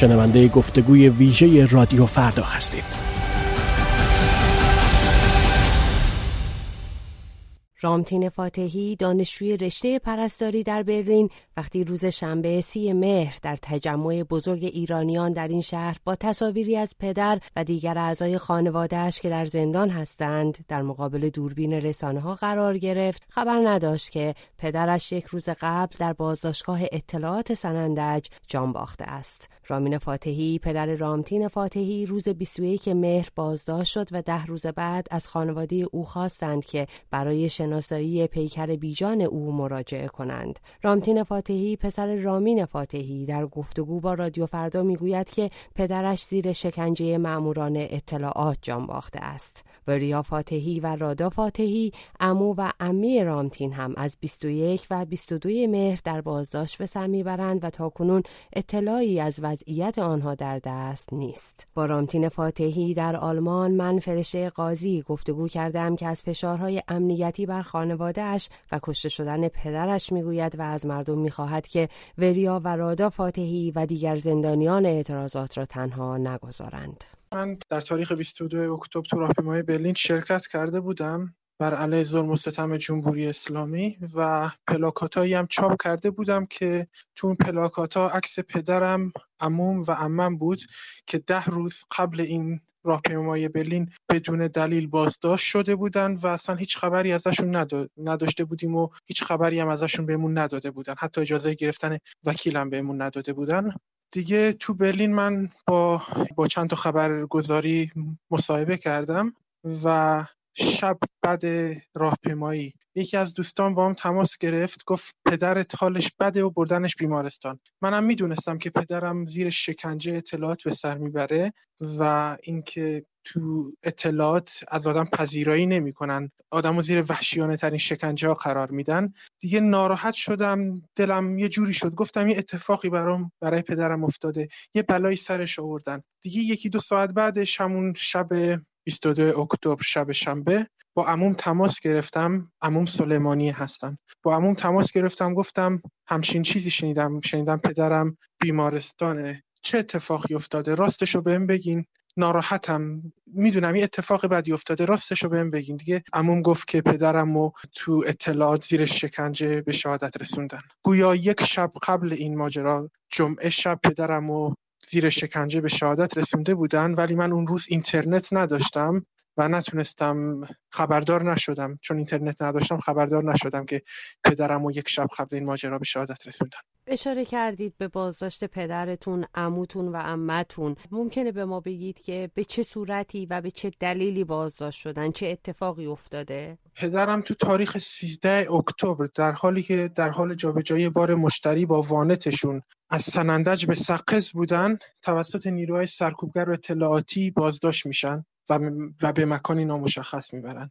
شنونده گفتگوی ویژه رادیو فردا هستید. رامتین فاتحی دانشجوی رشته پرستاری در برلین وقتی روز شنبه سی مهر در تجمع بزرگ ایرانیان در این شهر با تصاویری از پدر و دیگر اعضای خانوادهش که در زندان هستند در مقابل دوربین رسانه ها قرار گرفت خبر نداشت که پدرش یک روز قبل در بازداشتگاه اطلاعات سنندج جان باخته است. رامین فاتحی پدر رامتین فاتحی روز 21 مهر بازداشت شد و ده روز بعد از خانواده او خواستند که برای شناسایی پیکر بیجان او مراجعه کنند. رامتین فاتحی پسر رامین فاتحی در گفتگو با رادیو فردا می‌گوید که پدرش زیر شکنجه ماموران اطلاعات جان باخته است. وریا فاتحی و رادا فاتحی امو و امی رامتین هم از 21 و 22 مهر در بازداشت به سر می‌برند و تاکنون اطلاعی از وضعیت آنها در دست نیست. با رامتین فاتحی در آلمان من فرشته قاضی گفتگو کردم که از فشارهای امنیتی بر خانوادهش و کشته شدن پدرش می‌گوید و از مردم می‌خواهد که وریا و رادا فاتحی و دیگر زندانیان اعتراضات را تنها نگذارند. من در تاریخ 22 اکتبر تو راهپیمایی برلین شرکت کرده بودم بر علیه ظلم و ستم جمهوری اسلامی و پلاکاتایی هم چاپ کرده بودم که تو اون پلاکاتا عکس پدرم عموم و عمم بود که ده روز قبل این راهپیمایی برلین بدون دلیل بازداشت شده بودن و اصلا هیچ خبری ازشون نداشته بودیم و هیچ خبری هم ازشون بهمون نداده بودن. حتی اجازه گرفتن وکیلم بهمون نداده بودن. دیگه تو برلین من با با چند تا خبرگزاری مصاحبه کردم و شب بعد راهپیمایی. یکی از دوستان با هم تماس گرفت گفت پدرت حالش بده و بردنش بیمارستان. منم می‌دونستم که پدرم زیر شکنجه اطلاعات به سر می‌بره و اینکه تو اطلاعات از آدم پذیرایی نمی‌کنن. آدمو زیر وحشیانه ترین شکنجه ها قرار میدن. دیگه ناراحت شدم. دلم یه جوری شد. گفتم یه اتفاقی برام برای پدرم افتاده. یه بلایی سرش آوردن. دیگه یکی دو ساعت بعدش همون شب 22 اکتبر شب شنبه با عموم تماس گرفتم عموم سلیمانی هستن. با عموم تماس گرفتم گفتم همچین چیزی شنیدم شنیدم پدرم بیمارستانه چه اتفاقی افتاده؟ راستشو بهم بگین. ناراحتم. می‌دونم یه اتفاق بدی افتاده راستشو بهم بگین. دیگه عموم گفت که پدرم و تو اطلاعات زیر شکنجه به شهادت رسوندن. گویا یک شب قبل این ماجرا جمعه شب پدرم و زیر شکنجه به شهادت رسونده بودن ولی من اون روز اینترنت نداشتم و نتونستم خبردار نشدم. چون اینترنت نداشتم خبردار نشدم که پدرم و یک شب قبل این ماجرا به شهادت رسوندن. اشاره کردید به بازداشت پدرتون، عموتون و عمتون. ممکنه به ما بگید که به چه صورتی و به چه دلیلی بازداشت شدن؟ چه اتفاقی افتاده؟ پدرم تو تاریخ 13 اکتبر در حالی که در حال جابجایی بار مشتری با وانتشون از سنندج به سقز بودن توسط نیروهای سرکوبگر و اطلاعاتی بازداشت میشن و به مکانی نامشخص می‌برن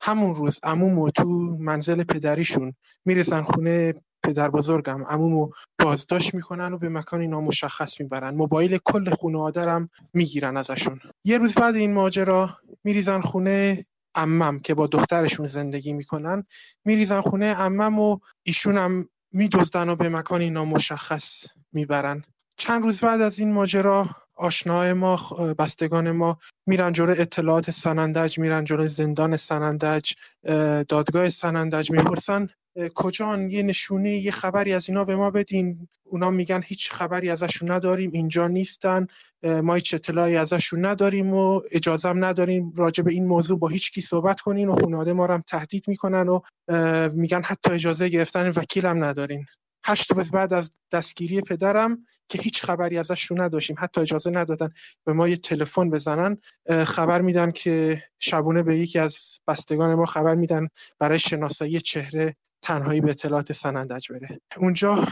همون روز عمومو تو منزل پدریشون می‌رسن خونه پدر بزرگم عمومو بازداشت می‌کنن و به مکانی نامشخص می‌برن. موبایل کل خانواده هم می‌گیرن ازشون. یه روز بعد این ماجرا میریزن خونه عمم که با دخترشون زندگی می‌کنن. میریزن خونه عمم و ایشون هم میدزدن و به مکانی نامشخص می‌برن. چند روز بعد از این ماجرا آشناهای ما بستگان ما میرن جلو اطلاعات سنندج میرن جلو زندان سنندج دادگاه سنندج می‌پرسن کجان؟ یه نشونه یه خبری از اینا به ما بدین. اونا میگن هیچ خبری ازشون نداریم اینجا نیستن. ما هیچ اطلاعی ازشون نداریم و اجازم نداریم راجع به این موضوع با هیچ کی صحبت کنین و خانواده ما رو هم تهدید می‌کنن و میگن حتی اجازه گرفتن وکیلم ندارین. هشت روز بعد از دستگیری پدرم که هیچ خبری ازشون نداشتیم حتی اجازه ندادن به ما یه تلفن بزنن خبر میدن که شبونه به یکی از بستگان ما خبر میدن برای شناسایی چهره تنهایی به اطلاعات سنندج بره. اونجا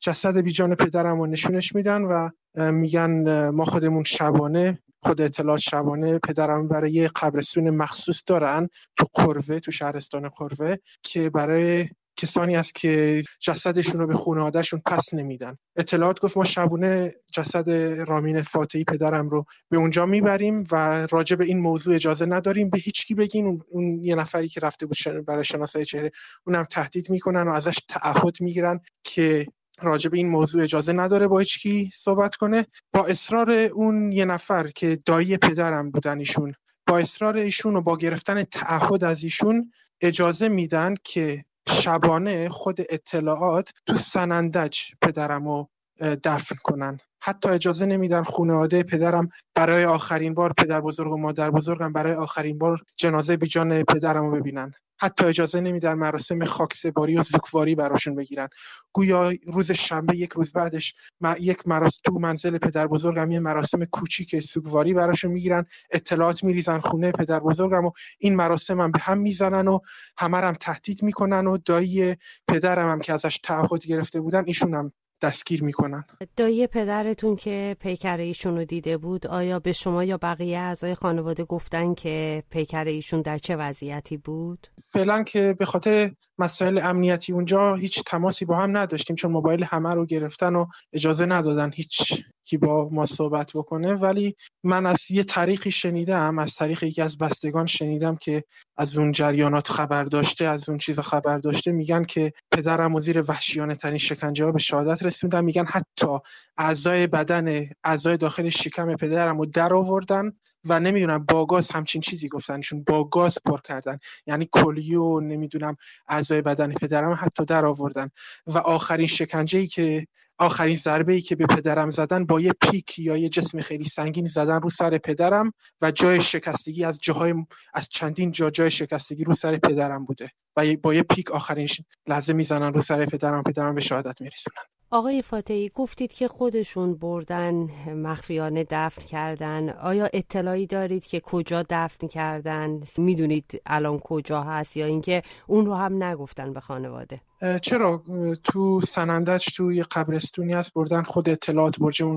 جسد بیجان پدرم رو نشونش میدن و میگن ما خودمون شبانه خود اطلاعات شبانه پدرم برای یه قبرستون مخصوص دارن تو قروه تو شهرستان قروه که برای کسانی است که جسدشون رو به خانوادهشون پس نمیدن. اطلاعات گفت ما شبونه جسد رامین فاتحی پدرم رو به اونجا می‌بریم و راجع به این موضوع اجازه نداریم. به هیچ کی بگین اون یه نفری که رفته بود برای شناسایی چهره اونم تهدید می‌کنن و ازش تعهد می‌گیرن که راجع به این موضوع اجازه نداره با هیچکی صحبت کنه. با اصرار اون یه نفر که دایی پدرم بودن ایشون با اصرار ایشون و با گرفتن تعهد از ایشون اجازه میدن که شبانه خود اطلاعات تو سنندج پدرم رو دفن کنن. حتی اجازه نمیدن خانواده پدرم برای آخرین بار پدر بزرگ و مادر بزرگم برای آخرین بار جنازه بیجان پدرم رو ببینن. حتی اجازه نمیدن مراسم خاکسپاری و زوکواری براشون بگیرن. گویا روز شنبه یک روز بعدش یک مراسم تو منزل پدر بزرگم یه مراسم کوچیک سوگواری براشون می‌گیرن. اطلاعات میریزن خونه پدر بزرگم و این مراسم هم به هم می‌زنن و همه هم تهدید می‌کنن و دایی پدرم هم که ازش تعهد گرفته بودن ایشون هم دستگیر می‌کنن. دایی پدرتون که پیکر ایشون رو دیده بود آیا به شما یا بقیه اعضای خانواده گفتن که پیکر ایشون در چه وضعیتی بود؟ فعلا که به خاطر مسائل امنیتی اونجا هیچ تماسی با هم نداشتیم چون موبایل همه رو گرفتن و اجازه ندادن هیچ کی با ما صحبت بکنه. ولی من از یه طریقی شنیدم از طریق یکی از بستگان شنیدم که از اون جریانات خبر داشته از اون چیز خبر داشته میگن که پدرم و زیر وحشیانه ترین شکنجه ها به شهادت رسوندن میگن حتی اعضای بدن اعضای داخل شکم پدرم رو در آوردن و نمی‌دونم با گاز همچین چیزی گفتنشون با گاز پر کردن. یعنی کلیو نمی‌دونم اعضای بدن پدرم حتی در آوردن. و آخرین شکنجه ای که آخرین ضربه ای که به پدرم زدن با یه پیک یا یه جسم خیلی سنگین زدن رو سر پدرم و جای شکستگی از جاهای از چندین جا جای شکستگی رو سر پدرم بوده و با یه پیک آخرین لحظه می‌زنن رو سر پدرم پدرم به شهادت میرسونن. آقای فاتحی گفتید که خودشون بردن مخفیانه دفن کردن. آیا اطلاعی دارید که کجا دفن کردن؟ می‌دونید الان کجا هست یا اینکه اون رو هم نگفتن به خانواده؟ چرا؟ تو سنندج تو یه قبرستونی هست بردن خود اطلاعات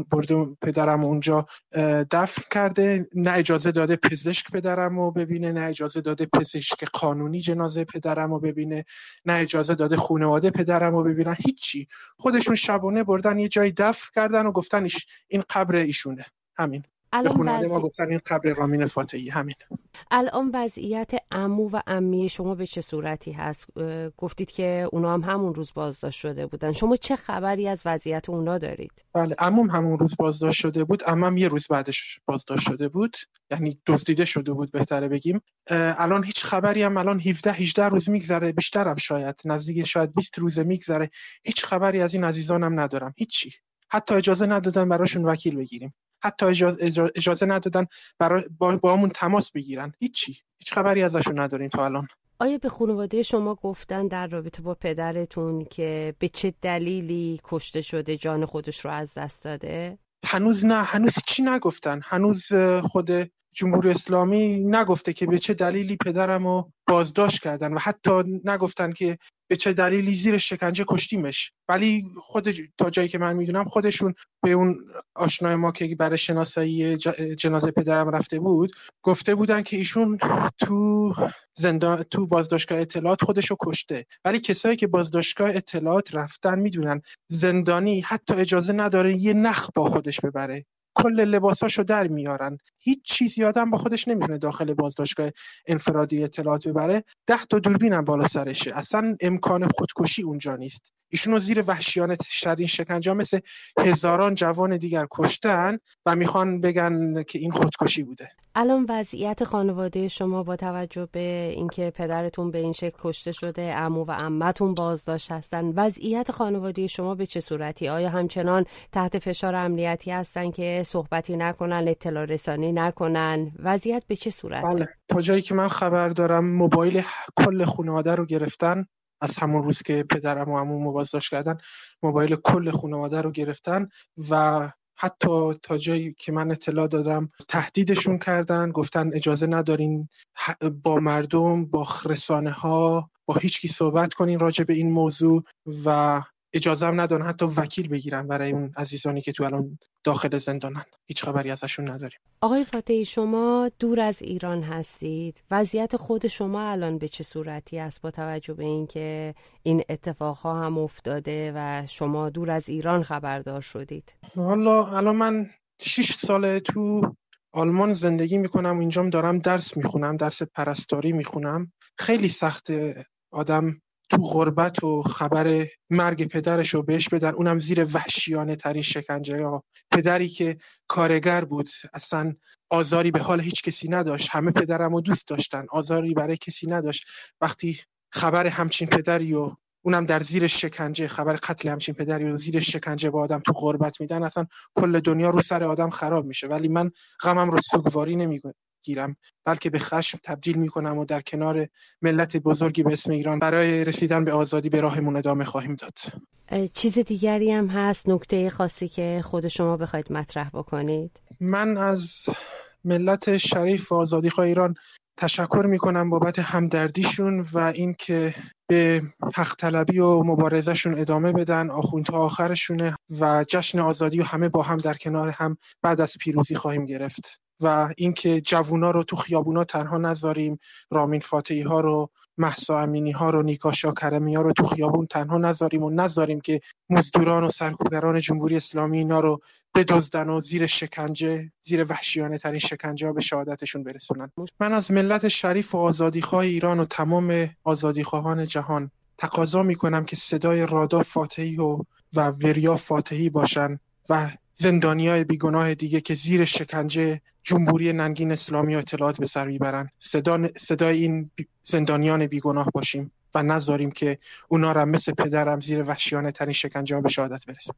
برده پدرم اونجا دفن کرده. نه اجازه داده پزشک پدرم رو ببینه نه اجازه داده پزشک قانونی جنازه پدرم رو ببینه نه اجازه داده خانواده پدرم رو ببینن. هیچی. خودشون شبانه بردن یه جایی دفن کردن و گفتن این قبر ایشونه. همین. الان ما گفتن این قبر رامین فاتحی همین. الان وضعیت امو و امی شما به چه صورتی هست؟ گفتید که اونا هم همون روز بازداشت شده بودن. شما چه خبری از وضعیت اونا دارید؟ بله اموم همون روز بازداشت شده بود. امم یه روز بعدش بازداشت شده بود. یعنی دزدیده شده بود بهتره بگیم. الان هیچ خبری هم الان 17 18 روز میگذره. بیشترم شاید نزدیک شاید 20 روز میگذره. هیچ خبری از این عزیزانم ندارم. هیچی. حتی اجازه ندادن براشون وکیل بگیریم. حتی اجازه, اجازه ندادن برای با, با همون تماس بگیرن. هیچی. هیچ خبری ازشون نداریم تا الان. آیا به خانواده شما گفتن در رابطه با پدرتون که به چه دلیلی کشته شده جان خودش رو از دست داده؟ هنوز نه. هنوز چی نگفتن. هنوز خود جمهوری اسلامی نگفته که به چه دلیلی پدرم رو بازداشت کردن و حتی نگفتن که به چه دلیلی زیر شکنجه کشتیمش. ولی خود تا جایی که من می‌دونم خودشون به اون آشنای ما که برای شناسایی جنازه پدرم رفته بود گفته بودن که ایشون تو زندان تو بازداشتگاه اطلاعات خودشو کشته. ولی کسایی که بازداشتگاه اطلاعات رفتن می‌دونن زندانی حتی اجازه نداره یه نخ با خودش ببره. کل لباساشو در میارن. هیچ چیزی آدم با خودش نمی‌تونه داخل بازداشتگاه انفرادی اطلاعات ببره ده تا دوربین هم بالا سرشه. اصلا امکان خودکشی اونجا نیست. ایشونو زیر وحشیانه شدین شکنجه مثل هزاران جوان دیگر کشتن و می‌خوان بگن که این خودکشی بوده. الان وضعیت خانواده شما با توجه به اینکه پدرتون به این شکل کشته شده عمو و عمتون بازداشت هستن وضعیت خانواده شما به چه صورتی؟ آیا همچنان تحت فشار امنیتی هستن که صحبتی نکنن اطلاع رسانی نکنن؟ وضعیت به چه صورت بله تا جایی که من خبر دارم موبایل کل خانواده رو گرفتن. از همون روز که پدرم و عموم بازداشت کردن موبایل کل خانواده رو گرفتن و حتی تا جایی که من اطلاع دادم تهدیدشون کردن گفتن اجازه ندارین با مردم با رسانه ها با هیچکی صحبت کنین راجع به این موضوع و اجازه هم ندارن حتی وکیل بگیرن برای اون عزیزانی که تو الان داخل زندانن. هیچ خبری ازشون نداریم. آقای فاتحی شما دور از ایران هستید. وضعیت خود شما الان به چه صورتی است با توجه به اینکه این اتفاقها هم افتاده و شما دور از ایران خبردار شدید؟ حالا الان من 6 ساله تو آلمان زندگی می‌کنم. اینجام دارم درس می‌خونم درس پرستاری می‌خونم. خیلی سخت آدم تو غربت و خبر مرگ پدرش رو بهش بدن. اونم زیر وحشیانه ترین شکنجه ها پدری که کارگر بود اصلا آزاری به حال هیچ کسی نداشت. همه پدرم رو دوست داشتن. آزاری برای کسی نداشت. وقتی خبر همچین پدری و اونم در زیر شکنجه خبر قتل همچین پدری و زیر شکنجه با آدم تو غربت میدن اصلا کل دنیا رو سر آدم خراب میشه. ولی من غمم رو سوگواری نمی‌گیرم بلکه به خشم تبدیل می‌کنم و در کنار ملت بزرگی به اسم ایران برای رسیدن به آزادی به راهمون ادامه خواهیم داد. چیز دیگری هم هست نکته خاصی که خود شما بخواید مطرح بکنید؟ من از ملت شریف و آزادی ایران تشکر می‌کنم بابت همدردیشون و اینکه به حق طلبی و مبارزهشون ادامه بدن آخوندها آخرشونه و جشن آزادی و همه با هم در کنار هم بعد از پیروزی خواهیم گرفت. و اینکه جوونا رو تو خیابونا تنها نذاریم رامین فاتحی ها رو محسا امینی ها رو نیکاشا کرمی ها رو تو خیابون تنها نذاریم و نذاریم که مزدوران و سرکوبگران جمهوری اسلامی اینا رو بدزدن و زیر شکنجه زیر وحشیانه ترین شکنجه ها به شهادتشون برسونن. من از ملت شریف و آزادیخواه ایران و تمام آزادیخواهان جهان تقاضا می‌کنم که صدای رادا فاتحی و, و وریا فاتحی باشن و زندانی های بیگناه دیگه که زیر شکنجه جمهوری ننگین اسلامی و اطلاعات به سر می‌برن. صدا صدای این زندانیان بیگناه باشیم و نذاریم که اونا را مثل پدرم زیر وحشیانه ترین شکنجه ها به شهادت برسن.